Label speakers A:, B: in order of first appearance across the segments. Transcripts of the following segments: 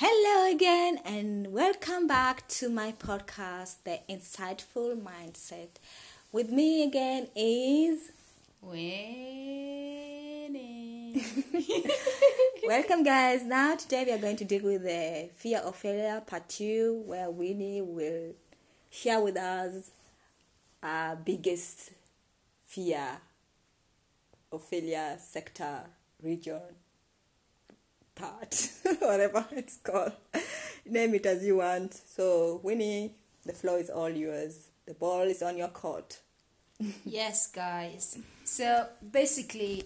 A: Hello again, and welcome back to my podcast, The Insightful Mindset. With me again is
B: Winnie.
A: welcome, guys. Now, today we are going to deal with the fear of failure part two, where Winnie will share with us our biggest fear of failure sector region part, whatever it's called. Name it as you want. So, Winnie, the floor is all yours. The ball is on your court.
B: yes, guys. So basically,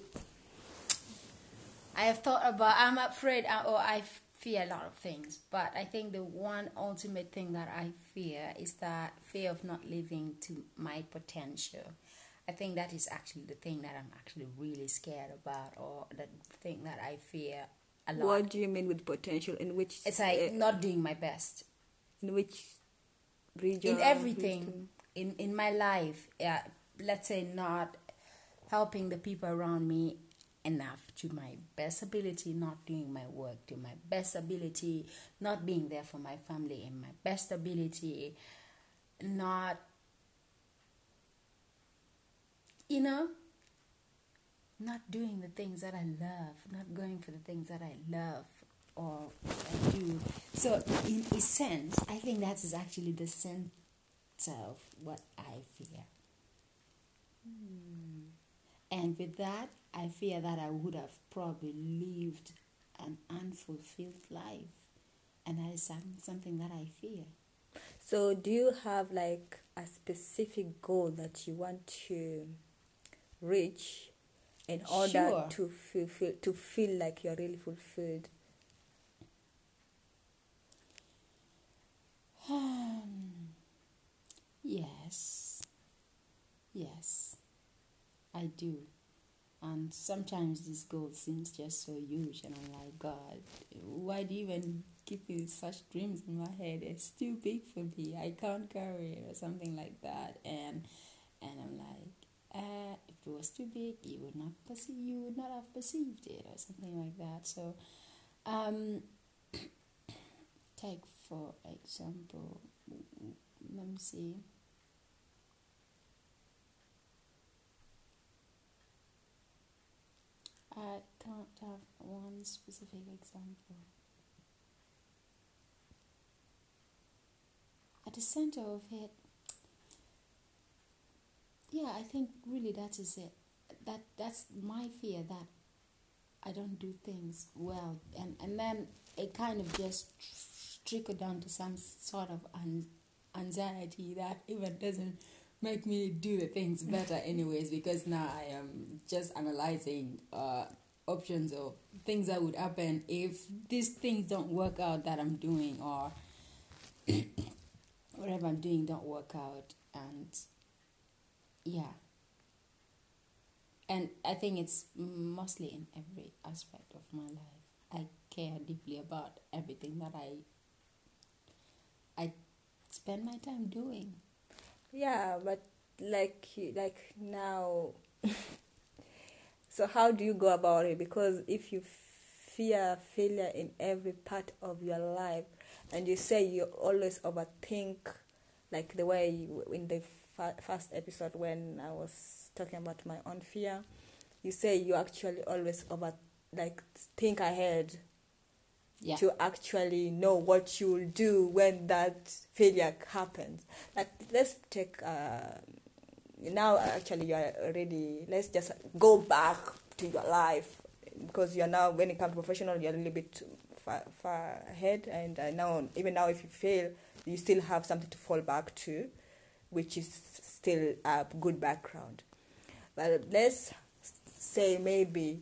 B: I have thought about. I'm afraid, uh, or I fear a lot of things, but I think the one ultimate thing that I fear is that fear of not living to my potential. I think that is actually the thing that I'm actually really scared about, or the thing that I fear a lot.
A: What do you mean with potential? In which?
B: It's like
A: uh,
B: not doing my best
A: in which region?
B: in everything in in my life. Yeah, let's say not helping the people around me enough to my best ability, not doing my work to my best ability, not being there for my family in my best ability, not you know not doing the things that I love, not going for the things that I love or I do. So, in a sense, I think that is actually the sense of what I fear. Hmm. And with that, I fear that I would have probably lived an unfulfilled life. And that is something that I fear.
A: So, do you have like a specific goal that you want to reach in order
B: Sure.
A: to feel, feel to feel like you're really fulfilled?
B: Yes. Yes. I do. And sometimes this goal seems just so huge, and I'm like, God, why do you even keep such dreams in my head? It's too big for me. I can't carry it, or something like that. And and I'm like, uh, it was too big, you would not perceive, you would not have perceived it, or something like that. So, um, take for example, let me see. I can't have one specific example. At the center of it, yeah, I think really that is it. That that's my fear that I don't do things well, and and then it kind of just trickle down to some sort of an, anxiety that even doesn't make me do the things better anyways because now I am just analyzing uh, options or things that would happen if these things don't work out that I'm doing or whatever I'm doing don't work out and yeah and I think it's mostly in every aspect of my life I care deeply about everything that I I spend my time doing
A: Yeah, but like like now. so how do you go about it? Because if you fear failure in every part of your life, and you say you always overthink, like the way you, in the fa- first episode when I was talking about my own fear, you say you actually always over like think ahead
B: yeah.
A: to actually know what you'll do when that failure happens. Like let's take uh, now actually you're already let's just go back to your life because you're now when it comes professional you're a little bit far, far ahead and uh, now even now if you fail you still have something to fall back to which is still a good background but let's say maybe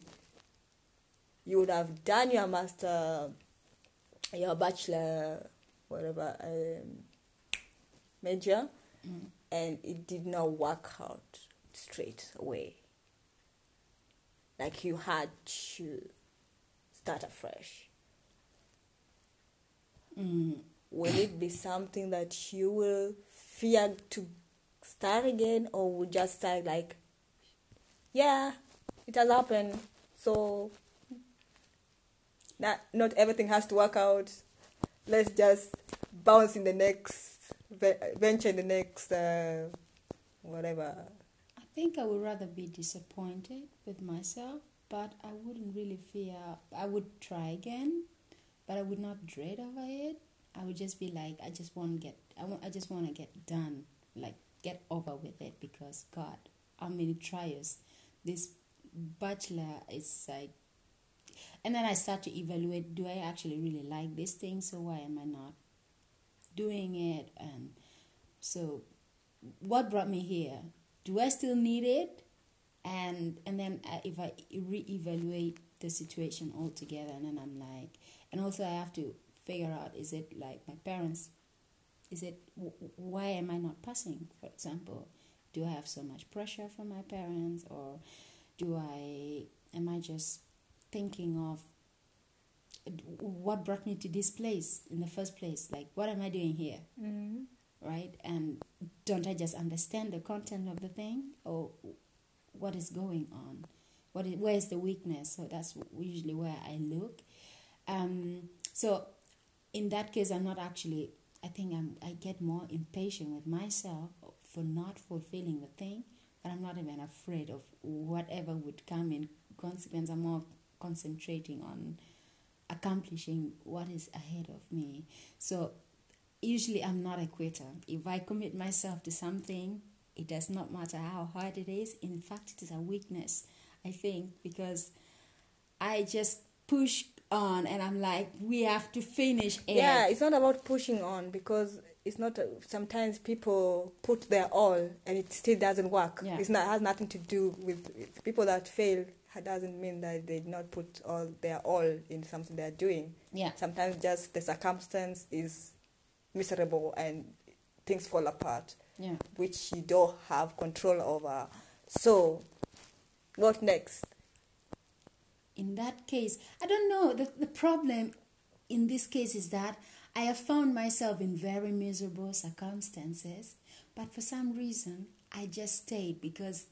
A: you would have done your master your bachelor whatever um, major
B: Mm.
A: and it did not work out straight away like you had to start afresh
B: Mm.
A: will it be something that you will fear to start again or will just start like yeah it has happened so not not everything has to work out let's just bounce in the next venture in the next uh, whatever.
B: I think I would rather be disappointed with myself, but I wouldn't really fear. I would try again, but I would not dread over it. I would just be like, I just want to get, I want, I just want to get done, like get over with it because God, how many trials this bachelor is like. And then I start to evaluate: Do I actually really like this thing? So why am I not doing it? And so, what brought me here? Do I still need it? And and then if I reevaluate the situation altogether, and then I'm like, and also I have to figure out: is it like my parents? Is it why am I not passing? For example, do I have so much pressure from my parents, or do I am I just thinking of what brought me to this place in the first place? Like, what am I doing here?
A: Mm-hmm.
B: Right? And don't I just understand the content of the thing, or what is going on? What is, where is the weakness? So that's usually where I look. Um, so in that case, I'm not actually. I think I'm. I get more impatient with myself for not fulfilling the thing, but I'm not even afraid of whatever would come in consequence. I'm more concentrating on accomplishing what is ahead of me. So usually I'm not a quitter. If I commit myself to something, it does not matter how hard it is. In fact, it is a weakness, I think, because I just push on and I'm like, we have to finish it.
A: Yeah, it's not about pushing on because it's not. A, sometimes people put their all and it still doesn't work.
B: Yeah.
A: It's not has nothing to do with, with people that fail. Doesn't mean that they did not put all their all in something they're doing.
B: Yeah.
A: Sometimes just the circumstance is miserable and things fall apart,
B: Yeah.
A: which you don't have control over. So, what next?
B: In that case, I don't know. The, the problem in this case is that I have found myself in very miserable circumstances, but for some reason, I just stayed because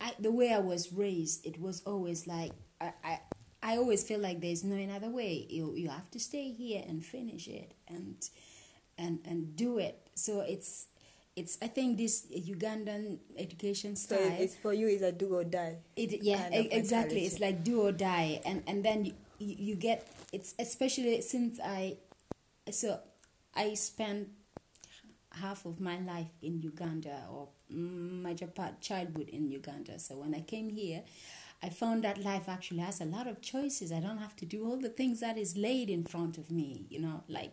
B: I, the way I was raised, it was always like, I, I, I always feel like there's no another way. You, you have to stay here and finish it and, and, and do it. So it's, it's, I think this Ugandan education
A: So
B: style.
A: it's for you is a do or die.
B: It yeah
A: kind of
B: exactly.
A: mentality.
B: It's like do or die, and and then you, you you get it's especially since I so I spent half of my life in Uganda or major part childhood in Uganda. So when I came here, I found that life actually has a lot of choices. I don't have to do all the things that is laid in front of me. You know, like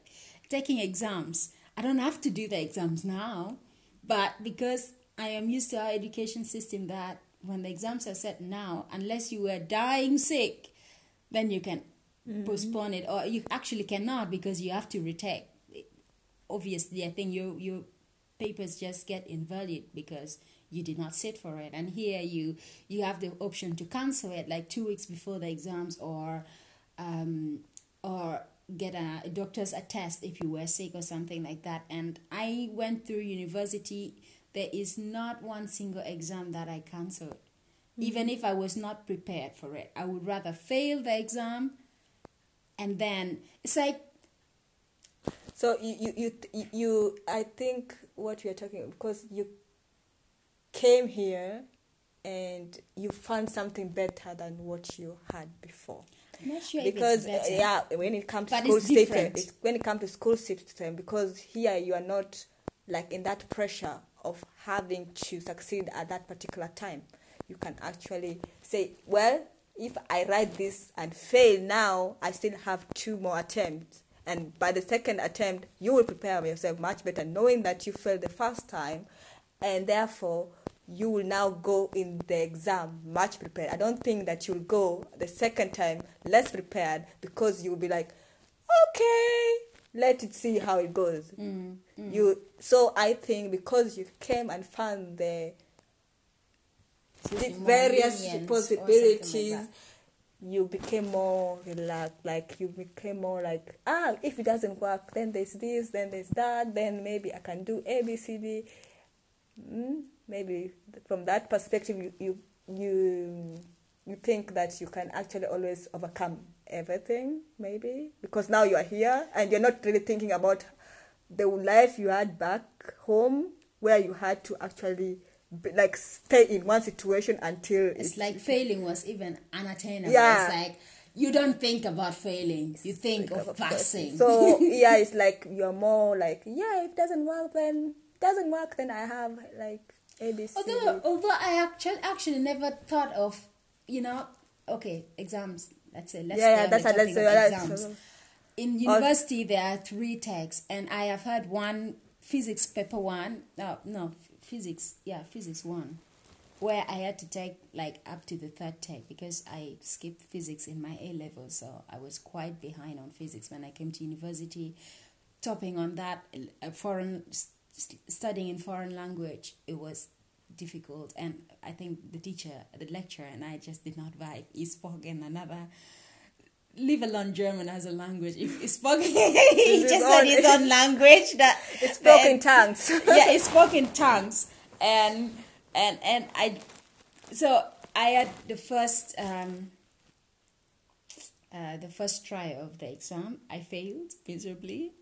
B: taking exams. I don't have to do the exams now, but because I am used to our education system that when the exams are set now, unless you were dying sick, then you can postpone it, or you actually cannot because you have to retake. Obviously, I think your your papers just get invalid because you did not sit for it. And here you you have the option to cancel it like two weeks before the exams, or um, or get a, doctor's attest if you were sick or something like that. And I went through university. There is not one single exam that I cancelled. Hmm. Even if I was not prepared for it, I would rather fail the exam and then it's like
A: So you you you, you, you I think what we are talking because you came here and you found something better than what you had before.
B: Sure
A: because uh, yeah when it comes to
B: But
A: school
B: it's
A: system it's, when it comes to school system because here you are not like in that pressure of having to succeed at that particular time. You can actually say well if i write this and fail now i still have two more attempts. And by the second attempt you will prepare yourself much better knowing that you failed the first time and therefore you will now go in the exam much prepared. I don't think that you'll go the second time less prepared because you'll be like, okay, let it see how it goes.
B: Mm, mm.
A: You so I think because you came and found the the various
B: like
A: possibilities, you became more relaxed. Like you became more like, ah, if it doesn't work, then there's this, then there's that, then maybe I can do A, B, C, D. Mm, maybe from that perspective, you you you you think that you can actually always overcome everything, maybe because now you are here and you're not really thinking about the life you had back home where you had to actually be, like stay in one situation until
B: It's like failing was even unattainable.
A: Yeah.
B: It's like you don't think about failing. You think of passing.
A: So yeah, it's like you're more like yeah, if it doesn't work, then it doesn't work. Then I have like ABC.
B: although although I actually actually never thought of you know okay exams. Let's say let's
A: Yeah, yeah, that's a- let's say that's-
B: exams. In university, there are three texts, and I have had one physics paper one. No, no, physics. Yeah, physics one, where I had to take like up to the third tech because I skipped physics in my A level, so I was quite behind on physics when I came to university. Topping on that, foreign studying in foreign language, it was difficult, and I think the teacher, the lecturer, and I just did not vibe. He spoke in another leave alone German as a language. If he spoke, he just said his own language. That
A: It's spoken tongues.
B: yeah, he spoke in tongues, and and and I, so I had the first um, uh, the first try of the exam. I failed miserably,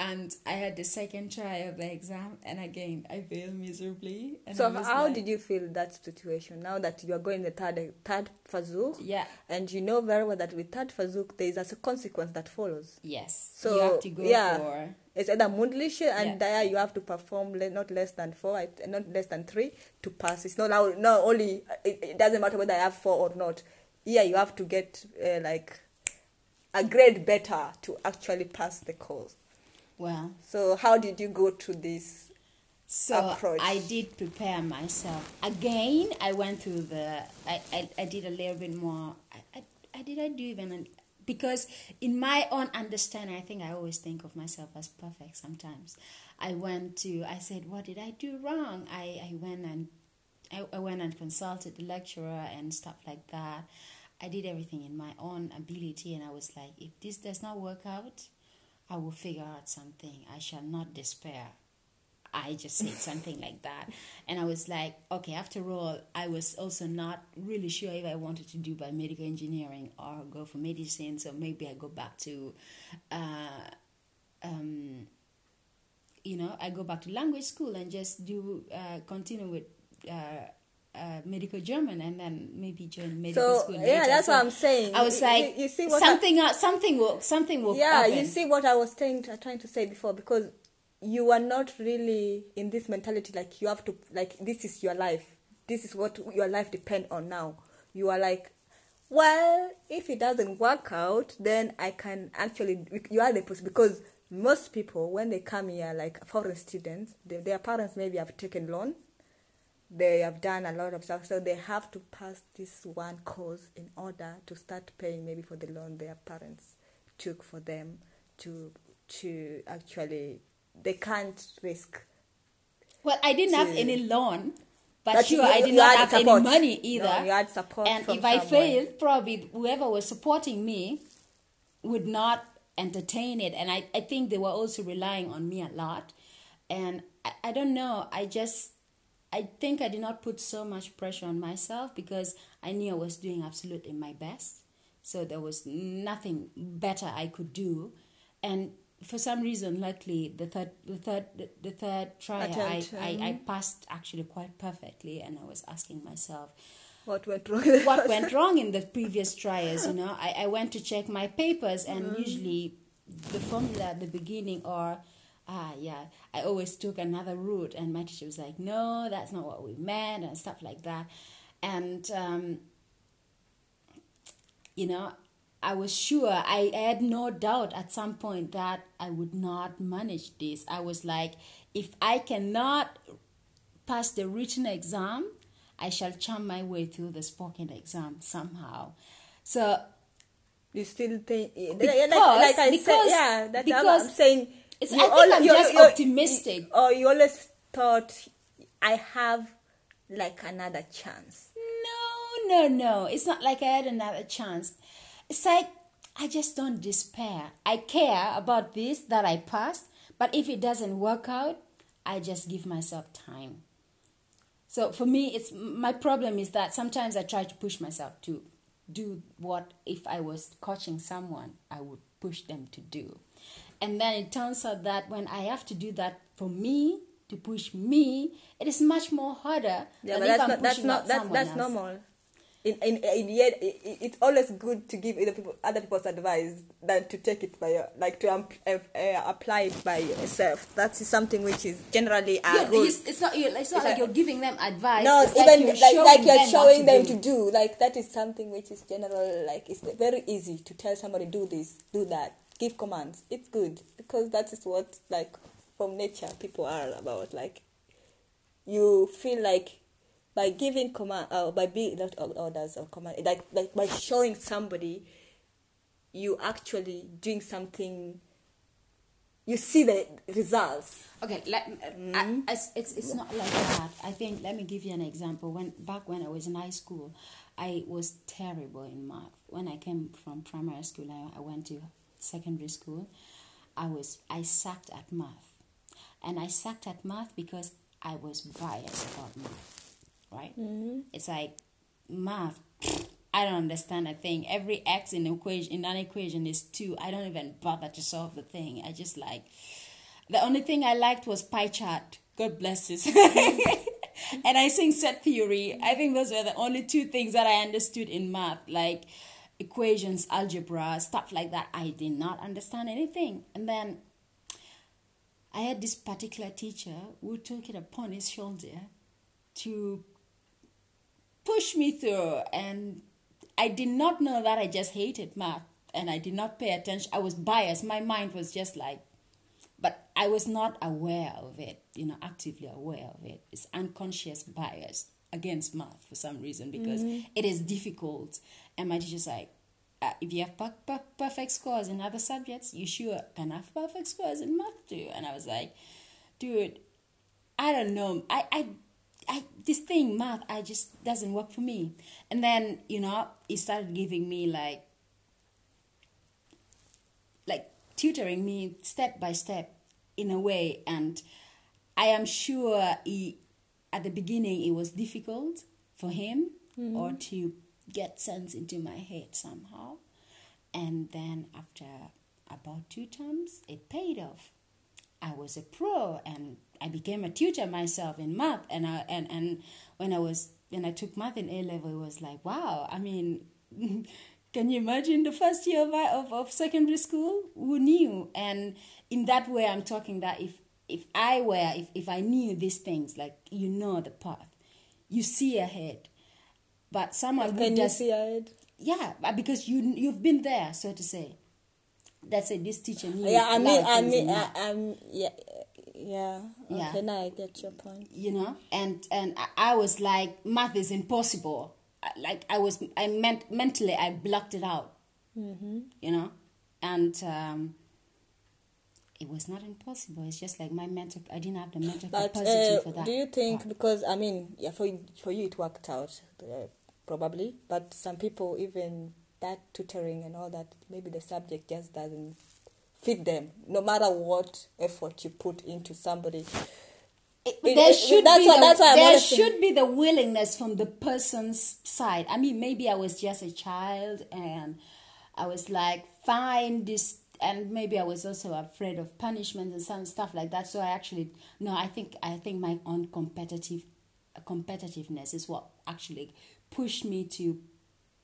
B: and I had the second try of the exam, and again I failed miserably. And
A: So how
B: like-
A: did you feel that situation now that you are going the third third Versuch
B: Yeah.
A: and you know very well that with third Versuch there is a consequence that follows.
B: Yes.
A: So
B: you have to go
A: yeah,
B: for
A: it's either mundlich and
B: Yeah.
A: there you have to perform le- not less than four, I- not less than three to pass. It's not now not only it, it doesn't matter whether I have four or not. Yeah, you have to get uh, like a grade better to actually pass the course.
B: Well.
A: So how did you go to this?
B: So
A: approach.
B: I did prepare myself. Again, I went through the. I, I, I did a little bit more. I, I, I did I do even because in my own understanding, I think I always think of myself as perfect. Sometimes I went to. I said, "What did I do wrong?" I I went and I, I went and consulted the lecturer and stuff like that. I did everything in my own ability, and I was like, if this does not work out, I will figure out something. I shall not despair. I just said something like that. And I was like, okay, after all, I was also not really sure if I wanted to do biomedical engineering or go for medicine. So maybe I go back to, uh, um, you know, I go back to language school and just do, uh, continue with uh, uh, medical German and then maybe join medical
A: So
B: school.
A: yeah, that's
B: So
A: what I'm saying.
B: I was
A: You-
B: like,
A: you, you see what I-
B: something, something will, something will
A: yeah
B: happen.
A: you see what i was saying trying to say before because you are not really in this mentality like you have to like this is your life this is what your life depend on now you are like well if it doesn't work out then i can actually you are the person because most people when they come here like foreign students they, their parents maybe have taken loan they have done a lot of stuff so they have to pass this one course in order to start paying maybe for the loan their parents took for them to to actually they can't risk
B: Well, I didn't have any loan, but
A: But
B: sure,
A: you-
B: I did not have
A: support.
B: any money
A: No,
B: either.
A: you had support
B: and if I failed, probably whoever was supporting me would not entertain it. And I, I think they were also relying on me a lot. And I, I don't know, I just, I think I did not put so much pressure on myself because I knew I was doing absolutely my best. So there was nothing better I could do. And for some reason, luckily, the third, the third, the, the third try, I, I, I passed actually quite perfectly. And I was asking myself,
A: what went wrong
B: what went wrong in the previous trials you know I, I went to check my papers and
A: Mm-hmm.
B: usually the formula at the beginning or ah yeah i always took another route and my teacher was like no that's not what we meant and stuff like that. And um, you know i was sure I, I had no doubt at some point that i would not manage this. I was like if i cannot pass the written exam, I shall charm my way through the spoken exam somehow. So
A: you still think like,
B: Because-
A: like I said yeah that I'm,
B: because
A: I'm saying
B: it's-
A: you
B: I think
A: al-
B: I'm
A: you-
B: just
A: you-
B: optimistic.
A: you- or you always thought I have like another chance
B: no, no, no. It's not like I had another chance. It's like I just don't despair. I care about this that I passed, but if it doesn't work out, I just give myself time. So for me, it's my problem is that sometimes I try to push myself to do what if I was coaching someone, I would push them to do. And then it turns out that when I have to do that for me, to push me, it is much more harder.
A: Yeah,
B: than
A: but
B: if
A: that's
B: I'm
A: not that's
B: pushing
A: not that's that's
B: else.
A: normal. In in in yet it, it- it's always good to give other people other people's advice than to take it by your like to um, uh, uh, apply it by yourself. That is something which is generally a
B: Yeah, it's, it's not. It's not
A: It's
B: like
A: like-
B: you're giving them advice.
A: No,
B: it's
A: even
B: like
A: like
B: you're
A: like,
B: showing
A: you're
B: them
A: showing them
B: to
A: to
B: do.
A: do. Like that is something which is general. Like it's very easy to tell somebody do this, do that, give commands. It's good because that is what like from nature people are about. Like you feel like by giving command or by being not orders or command like like by showing somebody you actually doing something you see the results
B: Okay, let, mm-hmm. I, it's, it's it's not like that. I think let me give you an example. When back when I was in high school, I was terrible in math. When I came from primary school, I, I went to secondary school. I was I sucked at math, and I sucked at math because I was biased about math. Right? Mm-hmm. It's like math. I don't understand a thing. Every x in equation in an equation is two. I don't even bother to solve the thing. I just like the only thing I liked was pie chart. God bless this. and I sing set theory. I think those were the only two things that I understood in math, like equations, algebra, stuff like that. I did not understand anything. And then I had this particular teacher who took it upon his shoulder to push me through and I did not know that I just hated math and I did not pay attention. I was biased. My mind was just like but I was not aware of it, you know, actively aware of it. It's unconscious bias against math for some reason because it is difficult. And my teacher's like, uh, if you have per- per- perfect scores in other subjects, you sure can have perfect scores in math too. And I was like, dude, I don't know. I, I, I, this thing, math, I just doesn't work for me. And then, you know, he started giving me like like tutoring me step by step in a way and i am sure he at the beginning it was difficult for him mm-hmm. or to get sense into my head somehow. And then after about two terms it paid off. I was a pro and i became a tutor myself in math. And I, and and when i was when i took math in a level it was like wow i mean can you imagine the first year of, of, of secondary school? Who knew? And in that way i'm talking that if if i were if, if i knew these things like you know the path you see ahead. But someone who
A: can you
B: does
A: see ahead.
B: Yeah because you you've been there so to say. That's it this teacher knew
A: yeah I mean i mean I, i'm yeah yeah
B: Yeah.
A: okay now i get your point.
B: You know and and I- i was like math is impossible. Like i was i meant mentally i blocked it out.
A: Mm-hmm.
B: you know and um it was not impossible it's just like my mental i didn't have the mental
A: But
B: capacity
A: uh,
B: for that
A: do you think
B: part.
A: because I mean yeah for you- for you it worked out uh, probably but some people even that tutoring and all that maybe the subject just doesn't fit them no matter what effort you put into somebody
B: It-
A: It-
B: there
A: it-
B: should
A: that's
B: be
A: why-
B: the,
A: that's I'm
B: there should be the willingness from the person's side. I mean, maybe I was just a child and I was like, fine, this, and maybe I was also afraid of punishment and some stuff like that. So I actually no, I think I think my own competitive competitiveness is what actually pushed me to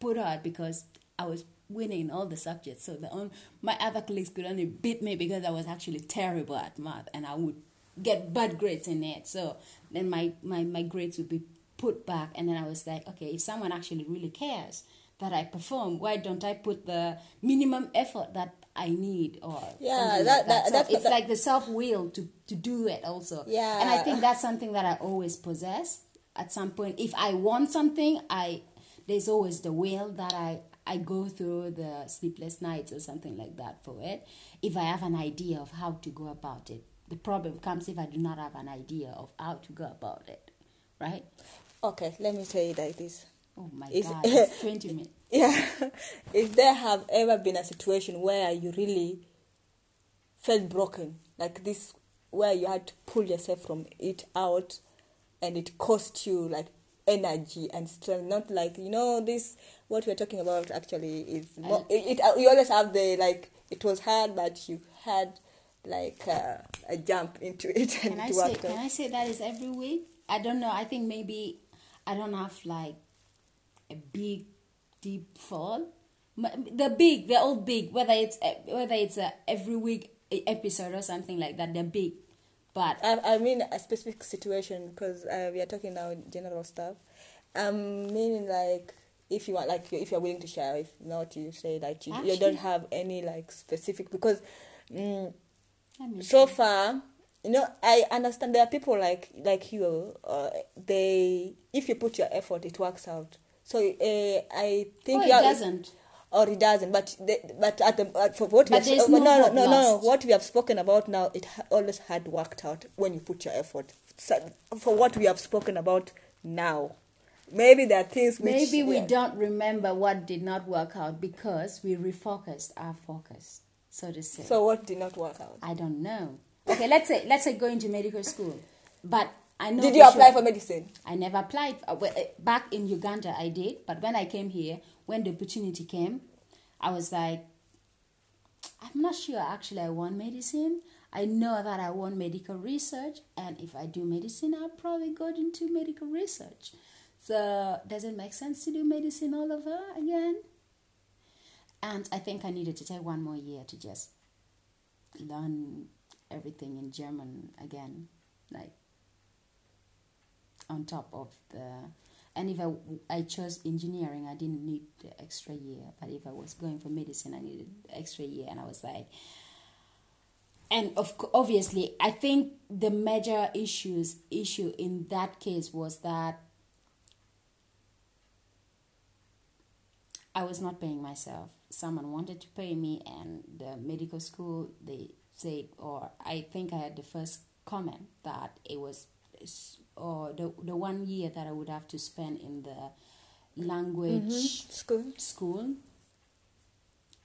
B: put out because I was winning all the subjects. So the on, my other colleagues could only beat me because I was actually terrible at math and I would get bad grades in it. So then my, my, my grades would be put back and then I was like, okay, if someone actually really cares that I perform, why don't I put the minimum effort that I need or
A: Yeah, that-
B: like that.
A: that-
B: So
A: that's-
B: it's
A: that-
B: like the self will to, to do it also.
A: Yeah.
B: And I think that's something that I always possess at some point. If I want something, I there's always the will that I I go through the sleepless nights or something like that for it. If I have an idea of how to go about it, the problem comes if I do not have an idea of how to go about it, right?
A: okay let me tell you like this
B: Oh my
A: Is-
B: God, it's twenty minutes.
A: yeah if there have ever been a situation where you really felt broken like this where you had to pull yourself from it out and it cost you like energy and strength not like you know this what we're talking about actually is more, it, it you always have the like it was hard but you had like uh, a jump into it and
B: Can I say? Can. I say that is every week? I don't know. I think maybe I don't have like a big deep fall. M- The big, they're all big. Whether it's uh, whether it's a every week episode or something like that, they're big. But
A: I, I mean a specific situation because uh, we are talking now general stuff. Um, meaning like if you want, like if you're willing to share, if not, you say like you, you don't have any like specific because. Mm, so far you know i understand there are people like like you uh, they if you put your effort it works out so uh, i think
B: oh, it
A: are-
B: doesn't.
A: or it doesn't but the, but at the uh, for what we have, uh,
B: no
A: no no no no what we have spoken about now it ha- always had worked out when you put your effort so, for what we have spoken about now maybe there are things which
B: Maybe we
A: yeah.
B: don't remember what did not work out because we refocused our focus, so to say.
A: so what did not work out
B: I don't know. Okay, let's say let's say going to medical school, but I know.
A: did you apply
B: sure-
A: for medicine
B: I never applied. Uh, uh, back in Uganda, I did, but when I came here, when the opportunity came, I was like, I'm not sure actually I want medicine. I know that I want medical research, and if I do medicine, I'll probably go into medical research. So, does it make sense to do medicine all over again? And I think I needed to take one more year to just learn everything in German again, like on top of the and if I, I chose engineering i didn't need the extra year but if i was going for medicine i needed the extra year and i was like and of obviously i think the major issues issue in that case was that i was not paying myself. Someone wanted to pay me and the medical school they said or i think i had the first comment that it was or the, the one year that i would have to spend in the language mm-hmm.
A: school.
B: school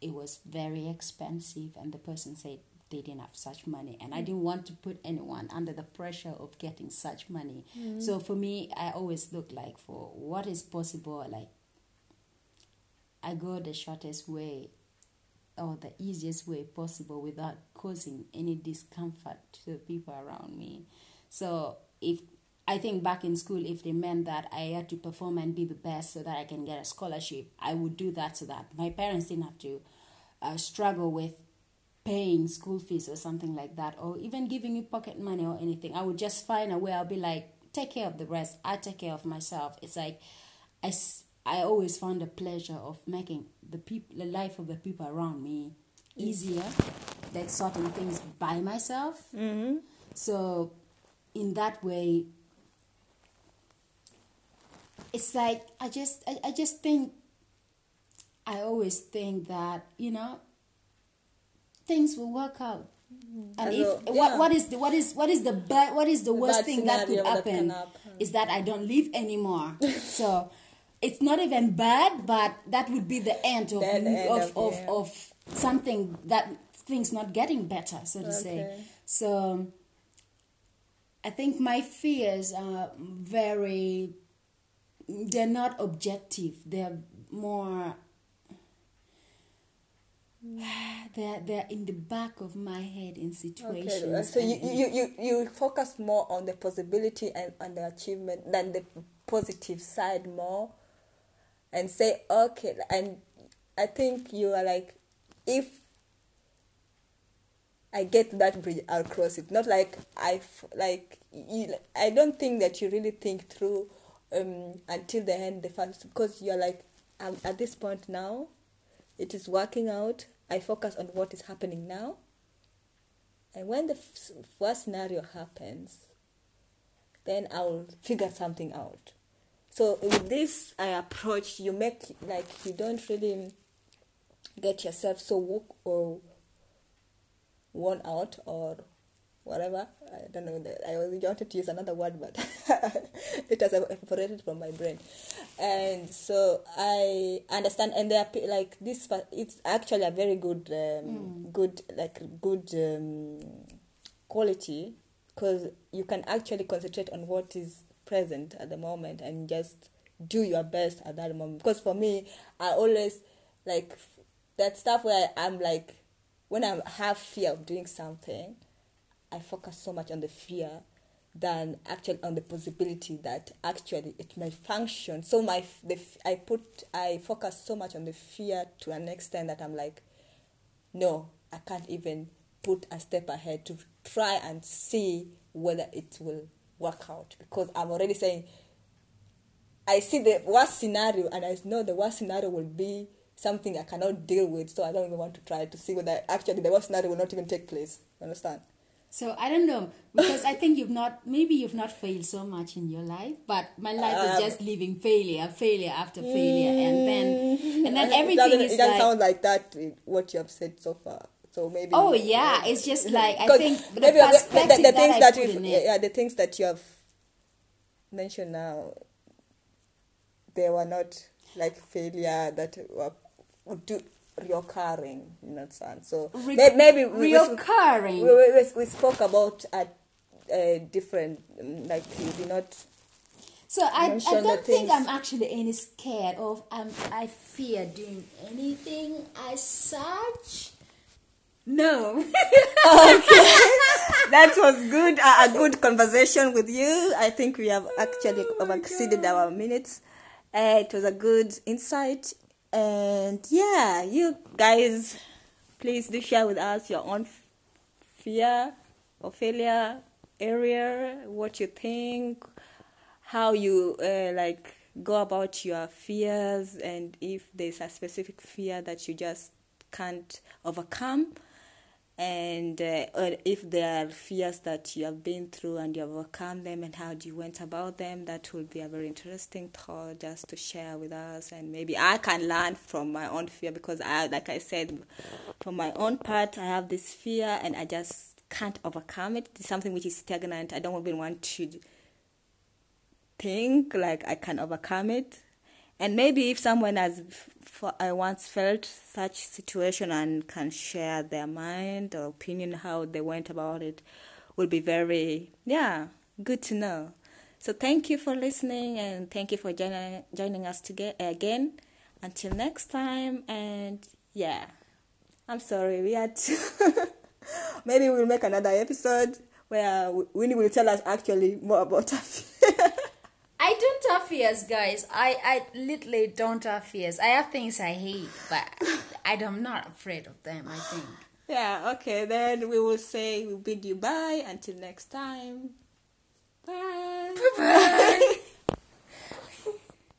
B: it was very expensive and the person said they didn't have such money and i mm. didn't want to put anyone under the pressure of getting such money. Mm. So for me i always look like for what is possible like i go the shortest way or the easiest way possible without causing any discomfort to the people around me. So if I think back in school, if they meant that I had to perform and be the best so that I can get a scholarship, I would do that so that my parents didn't have to uh, struggle with paying school fees or something like that, or even giving me pocket money or anything. I would just find a way. I'll be like, take care of the rest. I take care of myself. It's like I, I always found the pleasure of making the people, the life of the people around me easier, like sorting things by myself.
A: mm-hmm.
B: So, in that way, it's like I just I, I just think I always think that you know things will work out. And if
A: yeah.
B: what what is the what is what is the bad what is the worst thing that could
A: scenario that
B: happen, is that I don't live anymore. so it's not even bad, but that would be the end of
A: end
B: of,
A: of-
B: of, of something that things not getting better, so to say. So I think my fears are very they're not objective. They're more they're they're in the back of my head in situations.
A: Okay, so you, you, you, you focus more on the possibility and, and the achievement than the positive side more and say, okay, and I think you are like, if I get to that bridge, I'll cross it. Not like I, like, you, I don't think that you really think through um, until the end, the first, because you're like, I'm at this point now, it is working out. I focus on what is happening now. And when the f- worst scenario happens, then I'll figure something out. So with this I approach, you make like you don't really get yourself so woke or worn out or whatever. I don't know. I was wanted to use another word, but it has evaporated from my brain. And so I understand, and there are like this. It's actually a very good, um, good like good um, quality because you can actually concentrate on what is present at the moment and just do your best at that moment. Because for me, I always like that stuff where I'm like, when I have fear of doing something, I focus so much on the fear than actually on the possibility that actually it may function. So my the I put I focus so much on the fear to an extent that I'm like, no, I can't even put a step ahead to try and see whether it will work out because I'm already saying I see the worst scenario and I know the worst scenario will be something I cannot deal with, so I don't even want to try to see whether actually the worst scenario will not even take place. You Understand?
B: So I don't know because I think you've not maybe you've not failed so much in your life, but my life um, is just living failure, failure after failure, and then and then everything
A: doesn't,
B: is
A: it doesn't
B: like,
A: sound like that what you have said so far. So maybe.
B: Oh yeah, it's just like I think the
A: maybe
B: perspective
A: the, the, the
B: that
A: things that
B: put
A: you
B: in it.
A: yeah the things that you have mentioned now they were not like failure that were do reoccurring in that sense. So
B: Re-
A: may- maybe we, we,
B: reoccurring.
A: we, we, we spoke about a, a different um, like you did not
B: So I, I don't think I'm actually any scared of um I fear doing anything as such. No. Okay.
A: That was good uh, a good conversation with you i think we have actually
B: Oh
A: exceeded our minutes uh, it was a good insight and yeah you guys please do share with us your own fear or failure area what you think how you uh, like go about your fears and if there's a specific fear that you just can't overcome and uh, or if there are fears that you have been through and you have overcome them and how you went about them that will be a very interesting thought just to share with us. And maybe i can learn from my own fear because i like i said from my own part i have this fear and i just can't overcome it. It's something which is stagnant. I don't even want to think like i can overcome it and maybe if someone has I uh, once felt such situation and can share their mind or opinion how they went about it will be very yeah good to know. So thank you for listening and thank you for joining joining us together again. Until next time and yeah. I'm sorry we had to maybe we'll make another episode where winnie will tell us actually more about her
B: I don't have fears, guys. I, I literally don't have fears. I have things I hate, but I, I'm not afraid of them, I think.
A: Yeah, okay, then we will say we bid you bye until next time. Bye.
B: Bye.